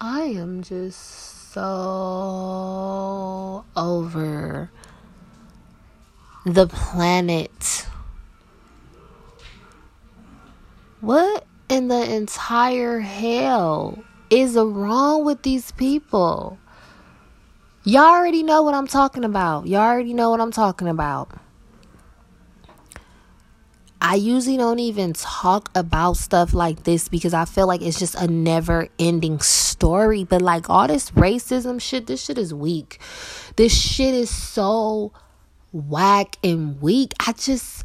I am just so over the planet. What in the entire hell is wrong with these people? Y'all already know what I'm talking about. Y'all already know what I'm talking about. I usually don't even talk about stuff like this because I feel like it's just a never ending story. But like all this racism shit, this shit is weak. This shit is so whack and weak. I just,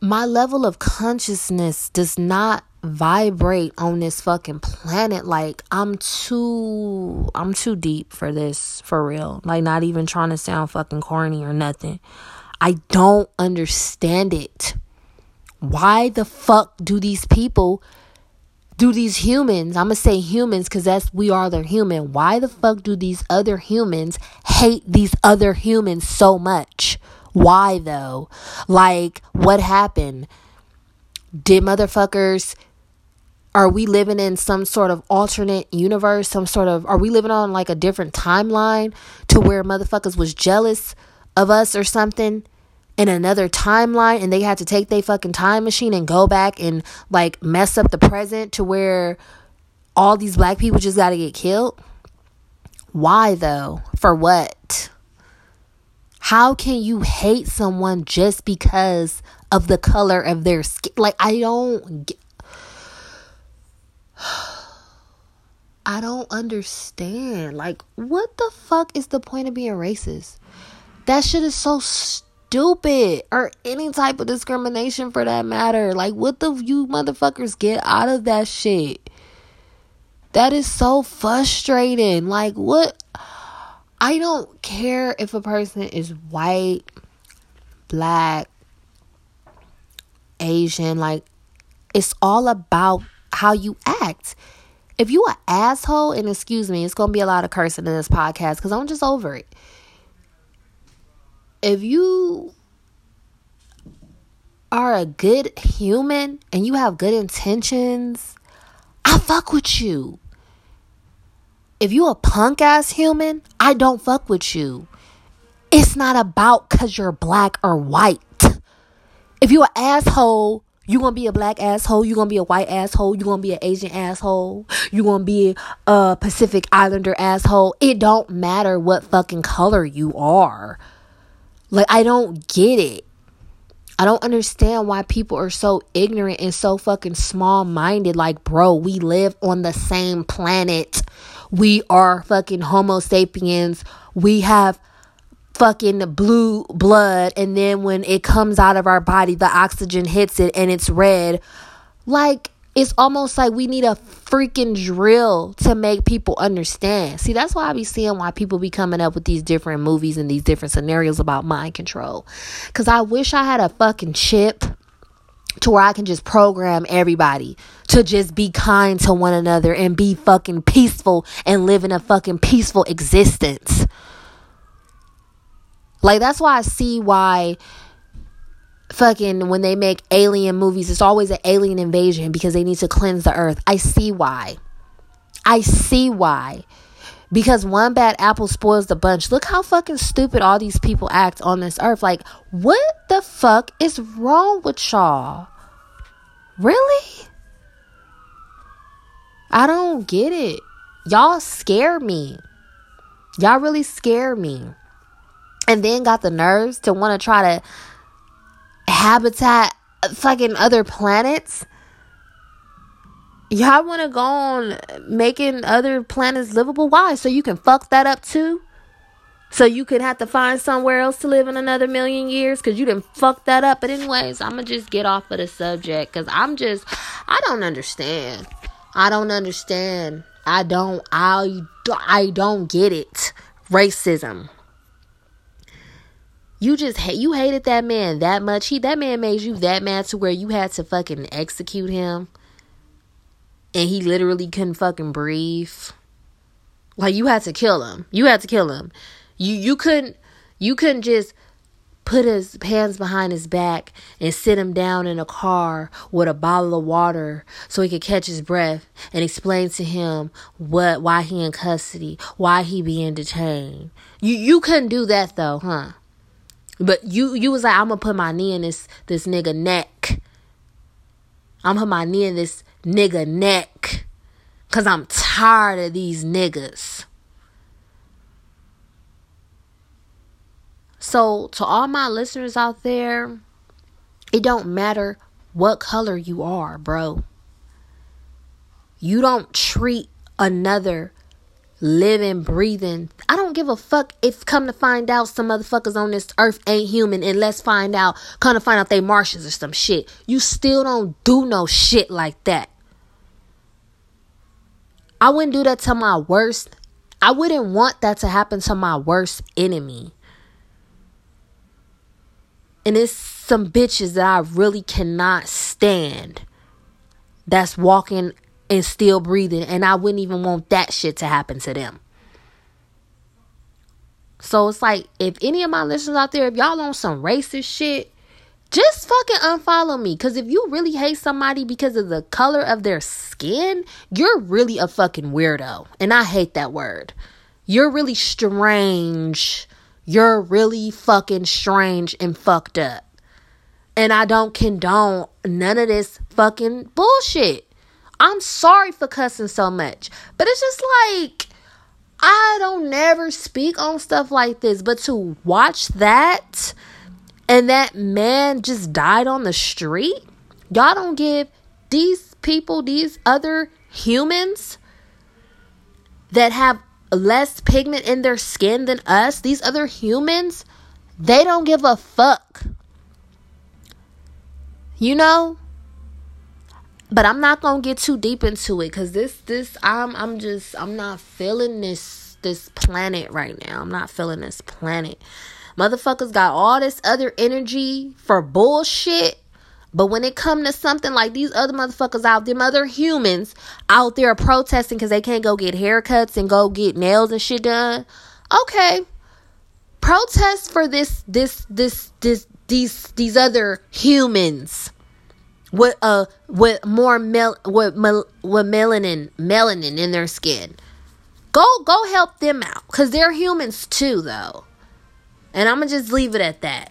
my level of consciousness does not vibrate on this fucking planet like i'm too i'm too deep for this for real like not even trying to sound fucking corny or nothing I don't understand it. Why the fuck do these people do these humans, I'm going to say humans cuz that's we are the human. Why the fuck do these other humans hate these other humans so much? Why though? Like what happened? Did motherfuckers are we living in some sort of alternate universe? Some sort of are we living on like a different timeline to where motherfuckers was jealous of us or something? in another timeline and they had to take their fucking time machine and go back and like mess up the present to where all these black people just got to get killed? Why though? For what? How can you hate someone just because of the color of their skin? Like I don't get I don't understand. Like what the fuck is the point of being racist? That shit is so stupid or any type of discrimination for that matter. Like, what the you motherfuckers get out of that shit? That is so frustrating. Like, what? I don't care if a person is white, black, Asian. Like, it's all about how you act. If you an asshole, and excuse me, it's gonna be a lot of cursing in this podcast because I'm just over it if you are a good human and you have good intentions, I fuck with you. If you a punk ass human, I don't fuck with you. It's not about cause you're black or white. If you an asshole, you gonna be a black asshole, you gonna be a white asshole, you gonna be an Asian asshole, you gonna be a Pacific Islander asshole. It don't matter what fucking color you are. Like, I don't get it. I don't understand why people are so ignorant and so fucking small minded. Like, bro, we live on the same planet. We are fucking Homo sapiens. We have fucking blue blood. And then when it comes out of our body, the oxygen hits it and it's red. Like, it's almost like we need a freaking drill to make people understand. See, that's why I be seeing why people be coming up with these different movies and these different scenarios about mind control. Cause I wish I had a fucking chip to where I can just program everybody to just be kind to one another and be fucking peaceful and live in a fucking peaceful existence. Like that's why I see why fucking when they make alien movies, it's always an alien invasion because they need to cleanse the earth. I see why. I see why. Because one bad apple spoils the bunch. Look how fucking stupid all these people act on this earth. Like, what the fuck is wrong with y'all? Really? I don't get it. Y'all scare me. Y'all really scare me. And then got the nerves to want to try to habitat uh, fucking other planets? Y'all want to go on making other planets livable? Why? So you can fuck that up too? So you could have to find somewhere else to live in another million years? Because you didn't fuck that up. But anyways i'm gonna just get off of the subject because i'm just i don't understand. I don't understand. I don't i i don't get it. Racism you just you hated that man that much. He that man made you that mad to where you had to fucking execute him. And he literally couldn't fucking breathe. Like you had to kill him. You had to kill him. You you couldn't you couldn't just put his hands behind his back and sit him down in a car with a bottle of water so he could catch his breath and explain to him what why he in custody, why he being detained. You you couldn't do that though, huh? But you you was like, I'm gonna put my knee in this this nigga neck. I'm put my knee in this nigga neck. Cause I'm tired of these niggas. So, to all my listeners out there, it don't matter what color you are, bro. You don't treat another living, breathing. I don't give a fuck if come to find out some motherfuckers on this earth ain't human and let's find out, come to find out they Martians or some shit. You still don't do no shit like that. I wouldn't do that to my worst. I wouldn't want that to happen to my worst enemy. And it's some bitches that I really cannot stand that's walking and still breathing. And I wouldn't even want that shit to happen to them. So it's like, if any of my listeners out there, if y'all on some racist shit, just fucking unfollow me. Because if you really hate somebody because of the color of their skin, you're really a fucking weirdo. And I hate that word. You're really strange you're really fucking strange and fucked up. And I don't condone none of this fucking bullshit. I'm sorry for cussing so much. But it's just like I don't never speak on stuff like this, but to watch that and that man just died on the street, y'all don't give these people, these other humans that have less pigment in their skin than us, these other humans, they don't give a fuck. You know? But I'm not to get too deep into it cuz this this I'm I'm just I'm not feeling this this planet right now. I'm not feeling this planet. Motherfuckers got all this other energy for bullshit but when it come to something like these other motherfuckers out, them other humans out there protesting because they can't go get haircuts and go get nails and shit done. Okay, protest for this, this, this, this, these, these other humans with uh with more mel with mel- with melanin melanin in their skin. Go go help them out because they're humans too though. And I'm gonna just leave it at that.